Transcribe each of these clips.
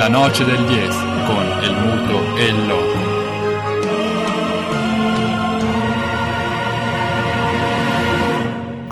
La noce del 10 con el muto e il loco.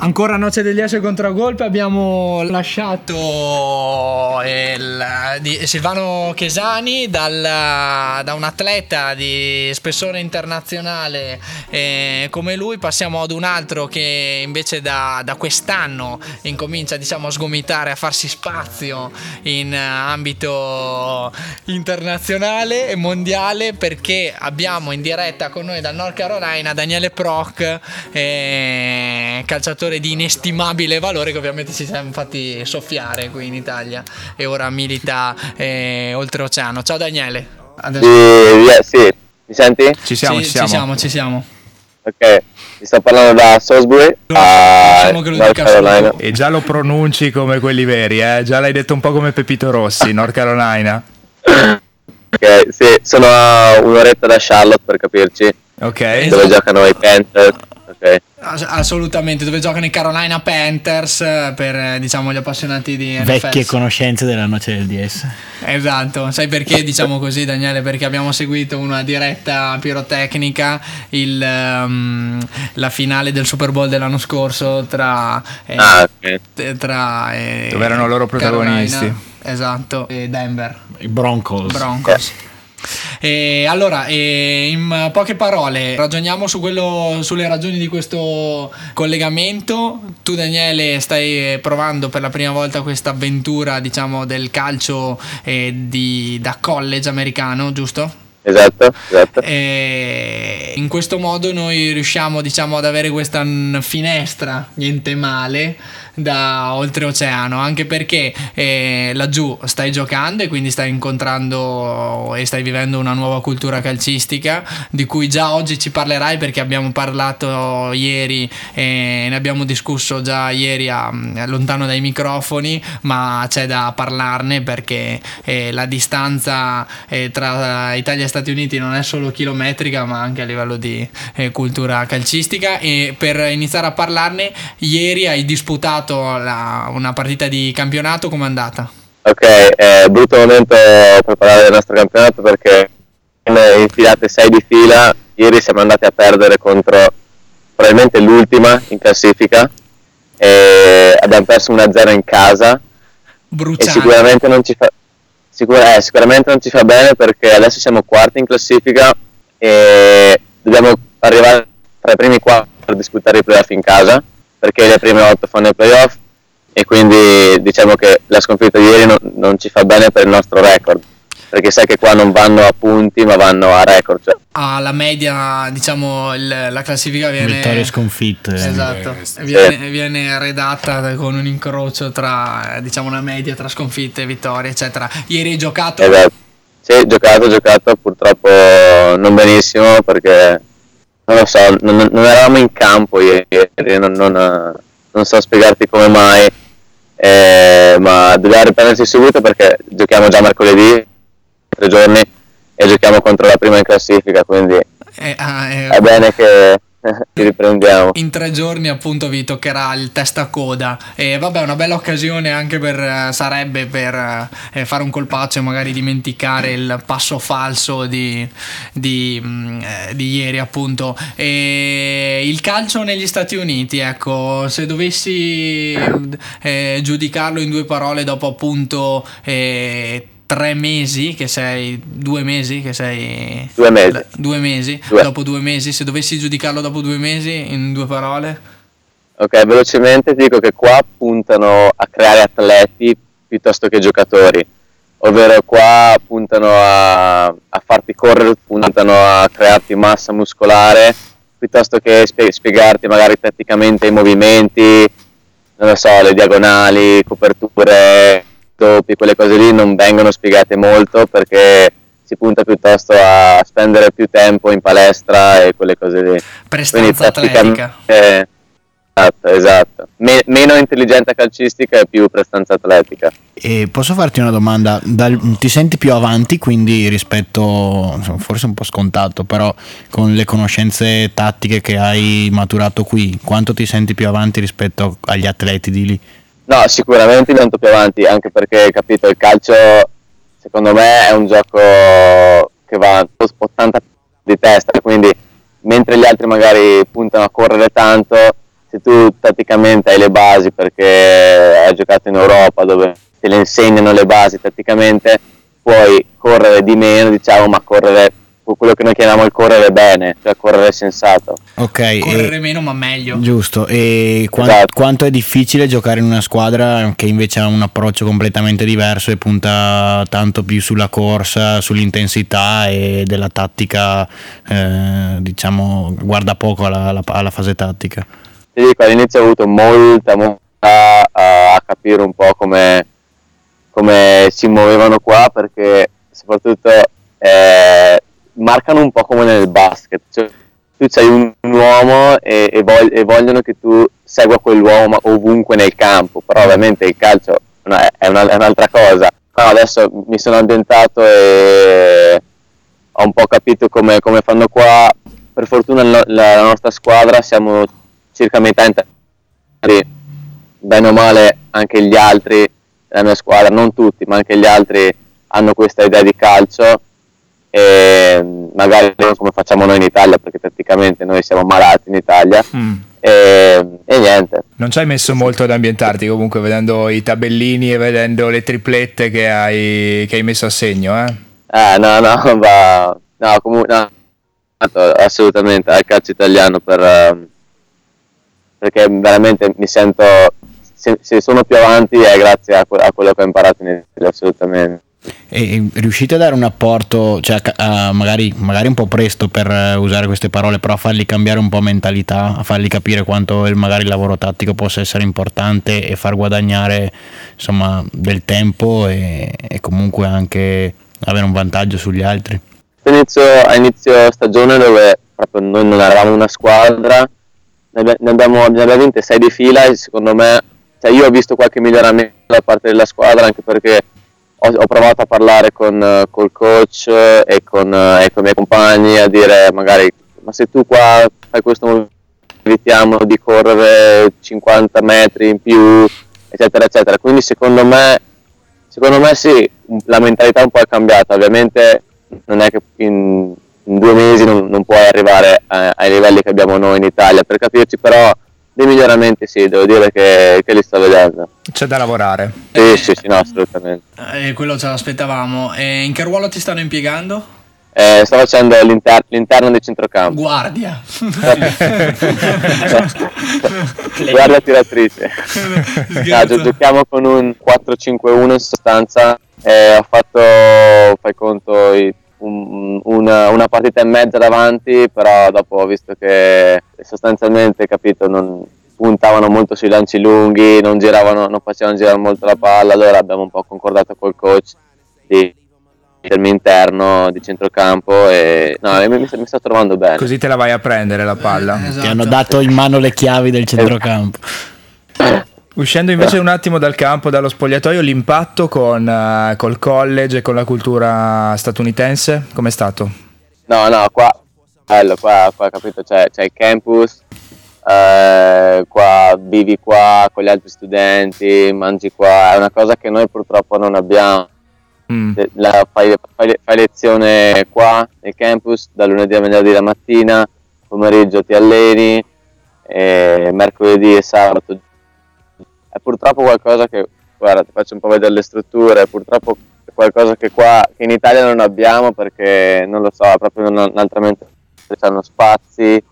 Ancora Noce degli S contragolpe, abbiamo lasciato il, di Silvano Chesani dal, da un atleta di spessore internazionale eh, come lui, passiamo ad un altro che invece da, da quest'anno incomincia diciamo, a sgomitare, a farsi spazio in ambito internazionale e mondiale perché abbiamo in diretta con noi dal North Carolina Daniele Proc, eh, calciatore di inestimabile valore che ovviamente ci siamo fatti soffiare qui in Italia e ora milita eh, oltreoceano. Ciao Daniele. Adesso... Sì, sì, mi senti? Ci siamo, sì, ci siamo. Ci siamo, ci siamo. Ok, ti sto parlando da Salisbury a diciamo che lo North Carolina. E già lo pronunci come quelli veri, eh? Già l'hai detto un po' come Pepito Rossi, North Carolina. ok, sì, sono a un'oretta da Charlotte per capirci. Ok. Dove esatto. giocano i Panthers. Ok. Assolutamente, dove giocano i Carolina Panthers eh, per eh, diciamo gli appassionati di NFL. Vecchie conoscenze della noce del DS. Esatto, sai perché diciamo così Daniele? Perché abbiamo seguito una diretta pirotecnica, il, um, la finale del Super Bowl dell'anno scorso tra... Eh, ah, okay. tra eh, dove erano loro protagonisti. Carolina, esatto, e Denver. I Broncos. Broncos. Yeah. E allora, e in poche parole, ragioniamo su quello, sulle ragioni di questo collegamento. Tu, Daniele, stai provando per la prima volta questa avventura, diciamo, del calcio eh, di, da college americano, giusto? Esatto, esatto. E in questo modo noi riusciamo diciamo, ad avere questa finestra, niente male, da oltreoceano, anche perché eh, laggiù stai giocando e quindi stai incontrando e stai vivendo una nuova cultura calcistica di cui già oggi ci parlerai perché abbiamo parlato ieri e ne abbiamo discusso già ieri a, lontano dai microfoni, ma c'è da parlarne perché eh, la distanza eh, tra Italia e Stati Uniti non è solo chilometrica ma anche a livello di eh, cultura calcistica. E per iniziare a parlarne ieri hai disputato la, una partita di campionato, com'è andata? Ok, è brutto momento per parlare del nostro campionato perché in infilate 6 di fila, ieri siamo andati a perdere contro probabilmente l'ultima in classifica e abbiamo perso 1-0 in casa Bruciante. e sicuramente non ci fa sicur- eh, sicuramente non ci fa bene perché adesso siamo quarti in classifica e dobbiamo arrivare tra i primi quattro per disputare i playoff in casa perché le prime 8 fanno i playoff e quindi diciamo che la sconfitta di ieri non, non, ci fa bene per il nostro record perché sai che qua non vanno a punti ma vanno a record cioè. ah, la media diciamo il, la classifica viene vittorie sconfitte esatto. Sì. viene, viene, redatta con un incrocio tra diciamo una media tra sconfitte e vittorie eccetera. Ieri hai giocato? Esatto. Sì giocato giocato purtroppo non benissimo perché non lo so, non, non eravamo in campo ieri, non, non, non so spiegarti come mai, eh, ma dobbiamo riprendersi subito perché giochiamo già mercoledì, tre giorni, e giochiamo contro la prima in classifica, quindi eh, ah, eh, è bene che riprendiamo. In tre giorni appunto vi toccherà il testa coda e vabbè una bella occasione anche per eh, sarebbe per eh, fare un colpaccio e magari dimenticare il passo falso di, di, mm, eh, di ieri appunto. E il calcio negli Stati Uniti, ecco, se dovessi eh, giudicarlo in due parole dopo appunto eh, tre mesi che sei due mesi che sei due mesi. Due mesi. Due. dopo due mesi se dovessi giudicarlo dopo due mesi in due parole? Ok velocemente ti dico che qua puntano a creare atleti piuttosto che giocatori. Ovvero qua puntano a, a farti correre puntano a crearti massa muscolare piuttosto che spie- spiegarti magari tatticamente i movimenti non lo so le diagonali coperture doppi, quelle cose lì non vengono spiegate molto perché si punta piuttosto a spendere più tempo in palestra e quelle cose lì. Prestanza atletica. Esatto, esatto. Me- meno intelligenza calcistica e più prestanza atletica. E posso farti una domanda? Dal, ti senti più avanti, quindi rispetto, forse un po' scontato, però con le conoscenze tattiche che hai maturato qui, quanto ti senti più avanti rispetto agli atleti di lì? No, sicuramente tanto più avanti, anche perché, capito, il calcio, secondo me è un gioco che va 80 di testa, quindi mentre gli altri magari puntano a correre tanto, se tu tatticamente hai le basi perché hai giocato in Europa dove te le insegnano le basi tatticamente, puoi correre di meno, diciamo, ma correre quello che noi chiamiamo il correre bene, cioè correre sensato. Ok, Correre e- meno ma meglio. giusto. E qua- Esatto. quanto è difficile giocare in una squadra che invece ha un approccio completamente diverso e punta tanto più sulla corsa, sull'intensità e della tattica, eh, diciamo, guarda poco alla, alla- alla fase tattica. Ti dico, all'inizio ho avuto molta, molta a, a capire un po' come, come si muovevano qua perché soprattutto eh, marcano un po' come nel basket, cioè, tu sei un, un uomo e, e vog- e vogliono che tu segua quell'uomo ovunque nel campo, però ovviamente il calcio è, è una- è un'altra cosa. No, adesso mi sono ambientato e ho un po' capito come, come fanno qua. Per fortuna la, la nostra squadra siamo circa metà interni, bene o male anche gli altri della mia squadra, non tutti, ma anche gli altri hanno questa idea di calcio e magari non come facciamo noi in Italia, perché praticamente noi siamo malati in Italia Mm. e, e niente. Non ci hai messo molto ad ambientarti comunque vedendo i tabellini e vedendo le triplette che hai, che hai messo a segno, eh? Eh, no, no, va, no, comunque, no, assolutamente, al calcio italiano per, ehm, perché veramente mi sento, se, sono più avanti è grazie a quello che ho imparato in Italia, assolutamente. E riuscite a dare un apporto, cioè a magari, magari un po' presto per eh, usare queste parole, però a fargli cambiare un po' mentalità, a fargli capire quanto il, magari il lavoro tattico possa essere importante e far guadagnare insomma del tempo e, e comunque anche avere un vantaggio sugli altri. Inizio, a inizio stagione dove proprio noi non eravamo una squadra, ne abbi- ne abbiamo, ne vinte 6 di fila e secondo me, cioè io ho visto qualche miglioramento da parte della squadra anche perché ho, ho provato a parlare con eh, col coach eh, e con, eh, e con i miei compagni a dire magari ma se tu qua fai questo movimento evitiamo di correre 50 metri in più eccetera eccetera. Quindi secondo me secondo me sì la mentalità un po' è cambiata. Ovviamente non è che in, in due mesi non, non puoi arrivare a- ai livelli che abbiamo noi in Italia per capirci però dei miglioramenti sì devo dire che, che li sto vedendo C'è da lavorare. sì sì sì no assolutamente Eh, quello ce l'aspettavamo. E in che ruolo ti stanno impiegando? Eh, sto facendo l'inter- l'interno di centrocampo Guardia. guardia tiratrice No, giochiamo con un 4-5-1 in sostanza e ho fatto fai conto i- un- una, una partita e mezza davanti però dopo ho visto che sostanzialmente capito non puntavano molto sui lanci lunghi non giravano non facevano girare molto la palla allora abbiamo un po' concordato col coach di mettermi interno di centrocampo e no, mi, mi, sto trovando bene Così te la vai a prendere la palla. Esatto. Ti hanno dato in mano le chiavi del centrocampo. Uscendo invece un attimo dal campo, dallo spogliatoio, l'impatto con, eh, col college e con la cultura statunitense, com'è stato? No, no, qua, bello, qua, qua capito, c'è, c'è il campus, eh, qua vivi qua con gli altri studenti, mangi qua, è una cosa che noi purtroppo non abbiamo. Mm. Se- la- fai, fai- fai lezione qua nel campus, da lunedì a venerdì la mattina, pomeriggio ti alleni, e mercoledì e sabato. È purtroppo qualcosa che, guarda, ti faccio un po' vedere le strutture, purtroppo è qualcosa che qua che in Italia non abbiamo perché non lo so, è proprio un, un altro mentre hanno spazi,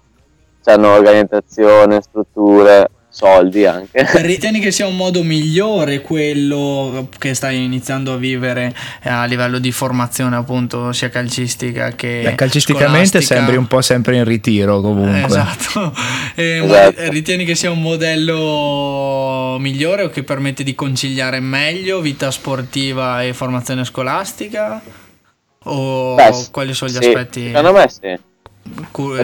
hanno organizzazione, strutture, soldi anche. Ritieni che sia un modo migliore quello che stai iniziando a vivere eh, a livello di formazione appunto sia calcistica che Beh, calcisticamente scolastica? sembri un po' sempre in ritiro comunque. Esatto. Eh, Esatto. ritieni che sia un modello migliore o che permette di conciliare meglio vita sportiva e formazione scolastica? O Beh, quali sono gli sì, aspetti Secondo me sì.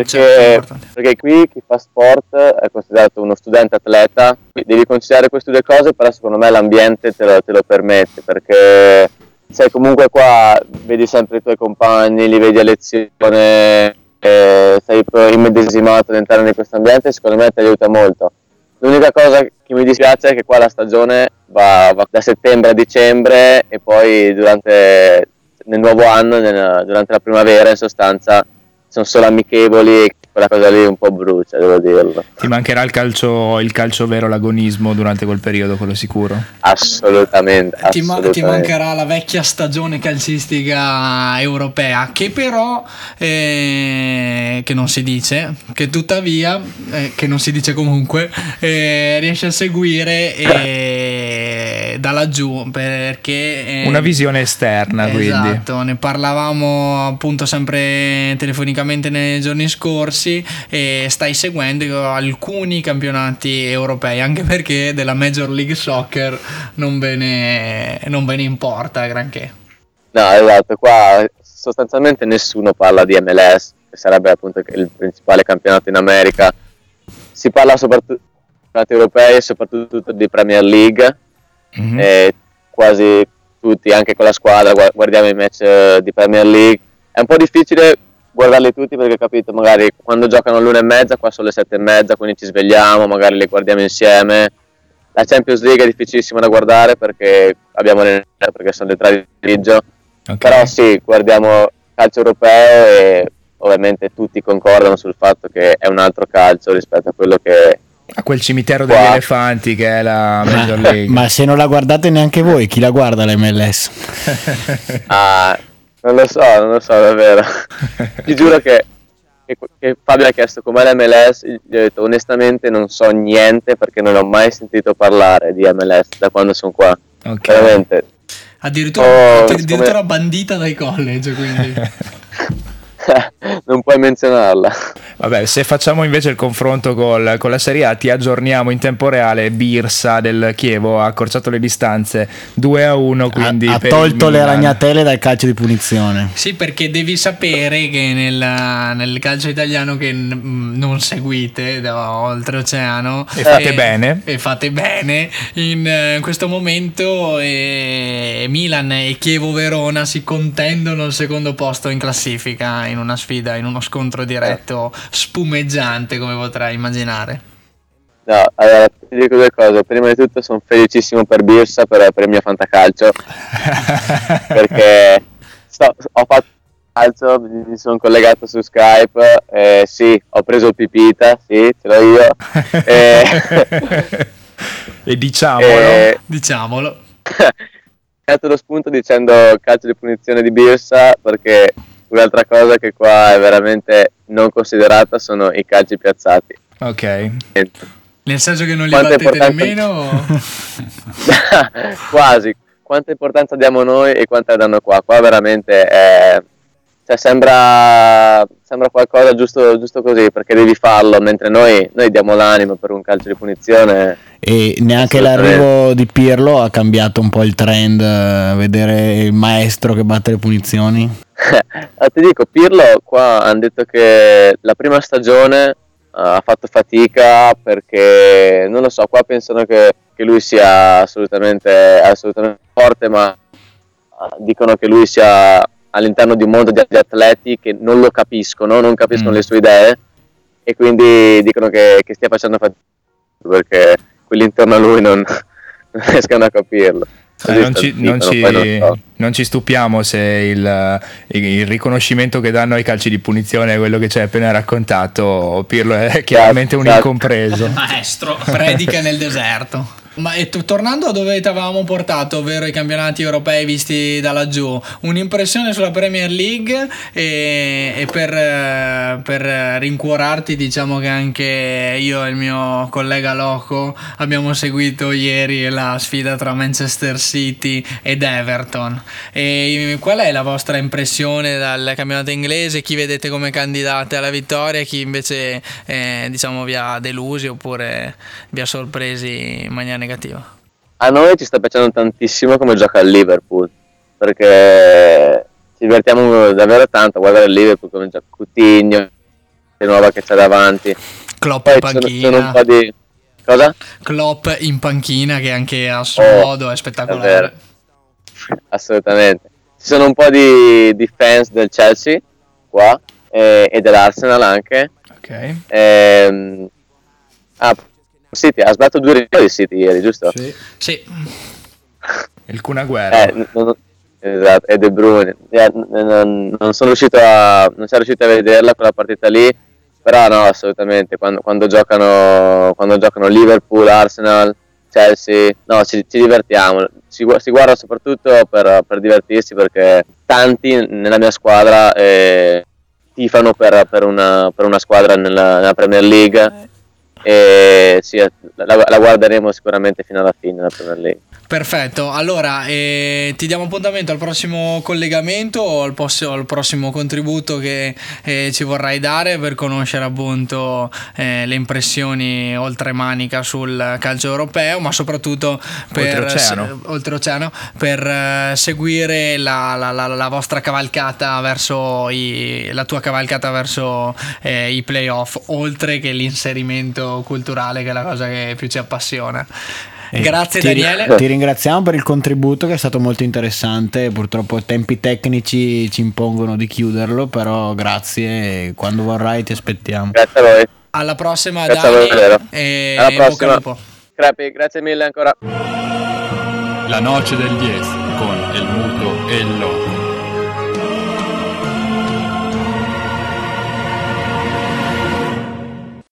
Cioè, perché, importanti? perché qui chi fa sport è considerato uno studente atleta, devi considerare queste due cose, però secondo me l'ambiente te lo, te lo permette, perché sei comunque qua, vedi sempre i tuoi compagni, li vedi a lezione, eh, sei immedesimato all'interno di questo ambiente, secondo me ti aiuta molto. L'unica cosa che mi dispiace è che qua la stagione va, va da settembre a dicembre e poi durante nel nuovo anno, nel- durante la primavera in sostanza, sono solo amichevoli e quella cosa lì un po' brucia, devo dirlo. Ti mancherà il calcio, il calcio vero, l'agonismo durante quel periodo, quello sicuro. Assolutamente. Ti, ma- assolutamente. ti mancherà la vecchia stagione calcistica europea, che però, eh, che non si dice, che tuttavia, eh, che non si dice comunque, eh, riesce a seguire eh, da laggiù perché... eh, Una visione esterna, quindi. Esatto, ne parlavamo appunto sempre telefonicamente nei giorni scorsi e stai seguendo alcuni campionati europei, anche perché della Major League Soccer non ve ne, non ve ne importa granché. No, esatto, qua sostanzialmente nessuno parla di MLS, che sarebbe appunto il principale campionato in America. Si parla soprattutto di campionati europei e soprattutto di Premier League, Mhm. e quasi tutti, anche con la squadra, gua- guardiamo i match eh, di Premier League. È un po' difficile guardarli tutti perché capito, magari quando giocano all'una e mezza, qua sono le sette e mezza, quindi ci svegliamo, magari li guardiamo insieme. La Champions League è difficilissima da guardare perché abbiamo le perché sono le tre di grigio. Ok. Però sì, guardiamo calcio europeo e ovviamente tutti concordano sul fatto che è un altro calcio rispetto a quello che A quel cimitero degli Qua. elefanti che è la Major League. Ma se non la guardate neanche voi, chi la guarda l'MLS? Ah, non lo so, non lo so davvero. Ti giuro che, che- che Fabio ha chiesto com'è l'MLS, gli ho detto onestamente non so niente perché non ho mai sentito parlare di MLS da quando sono qua. Ok. Veramente. Addirittura, Oh, addirittura come- bandita dai college, quindi... non puoi menzionarla. Vabbè, se facciamo invece il confronto col- con la Serie A, ti aggiorniamo in tempo reale. Birsa del Chievo ha accorciato le distanze 2 a 1. Quindi ha, ha tolto le ragnatele dal calcio di punizione. Sì, perché devi sapere che nel, nel calcio italiano che n- non seguite da oltreoceano E fate bene. e fate bene in eh, questo momento eh, Milan e Chievo Verona si contendono il secondo posto in classifica in una sfida, in uno scontro diretto spumeggiante come potrai immaginare. No, allora ti dico due cose. Prima di tutto sono felicissimo per Birsa, per, per il mio fantacalcio, perché sto- ho fatto calcio, mi sono collegato su Skype, eh, sì, ho preso il pipita, sì, ce l'ho io. Eh, e diciamolo. eh, Diciamolo. ho dato lo spunto dicendo calcio di punizione di Birsa perché un'altra cosa che qua è veramente non considerata sono i calci piazzati. ok. Nel senso che non li Quanto è battete nemmeno. Quasi. Quanta importanza diamo noi e quanta danno qua? Qua veramente è... cioè, sembra, sembra qualcosa giusto, giusto così perché devi farlo, mentre noi, noi diamo l'animo per un calcio di punizione. E neanche l'arrivo di Pirlo ha cambiato un po' il trend, eh, vedere il maestro che batte le punizioni. Ah, ti dico, Pirlo qua hanno detto che la prima stagione eh, ha fatto fatica perché non lo so, qua pensano che, che lui sia assolutamente, assolutamente forte, ma eh, dicono che lui sia all'interno di un mondo di, atleti che non lo capiscono, non capiscono Mm. le sue idee e quindi dicono che, che stia facendo fatica perché quelli intorno a lui non, non riescono a capirlo. Eh, non, ci, non ci- non ci stupiamo se il, il- il riconoscimento che danno ai calci di punizione è quello che ci hai appena raccontato. Pirlo è chiaramente un esatto. incompreso. Maestro, predica nel deserto. Ma e tu- tornando a dove ti avevamo portato, ovvero i campionati europei visti da laggiù, un'impressione sulla Premier League e, e per, per rincuorarti diciamo che anche io e il mio collega Loco abbiamo seguito ieri la sfida tra Manchester City ed Everton. E qual è la vostra impressione dal campionato inglese? Chi vedete come candidate alla vittoria e chi invece eh, diciamo vi ha delusi oppure vi ha sorpresi in maniera negativa? A noi ci sta piacendo tantissimo come gioca il Liverpool, perché ci divertiamo davvero tanto a guardare il Liverpool come gioca Coutinho, che nuova che c'è davanti. Klopp Poi in ci sono, panchina, sono un po' di... Cosa? Klopp in panchina che anche a suo Oh, modo è È spettacolare. vero. Assolutamente. Ci sono un po' di, fans del Chelsea qua e, e dell'Arsenal anche. Ok. Ehm, ah, City ha sbagliato due rigori City ieri, giusto? Sì. Sì, Il Cunaguerra. Eh, non- esatto, e De Bruyne. Eh, non, non sono riuscito a non siamo riusciti a vederla quella partita lì, però no, assolutamente, quando, quando giocano quando giocano Liverpool, Arsenal, Chelsea, no, ci, ci divertiamo. Si, si guarda soprattutto per, per divertirsi perché tanti nella mia squadra eh, tifano per, per una, per una squadra nella, nella Premier League e sì, la, la guarderemo sicuramente fino alla fine la Premier League. perfetto. Allora, eh, ti diamo appuntamento al prossimo collegamento o al, poss- al prossimo contributo che eh, ci vorrai dare per conoscere appunto eh, le impressioni oltremanica sul calcio europeo, ma soprattutto per Oltreoceano. se- oltreoceano, per eh, seguire la, la- la- la vostra cavalcata verso i, la tua cavalcata verso eh, i playoff, oltre che l'inserimento culturale che è la cosa che più ci appassiona. Eh, Grazie ti Daniele. Ti ringraziamo per il contributo che è stato molto interessante. Purtroppo i tempi tecnici ci impongono di chiuderlo, però grazie. e Quando vorrai ti aspettiamo. Grazie a voi. Alla prossima Grazie a Dani voi, vero. e Alla prossima. Crepi, grazie mille ancora. La noce del 10 con el muto e il loco.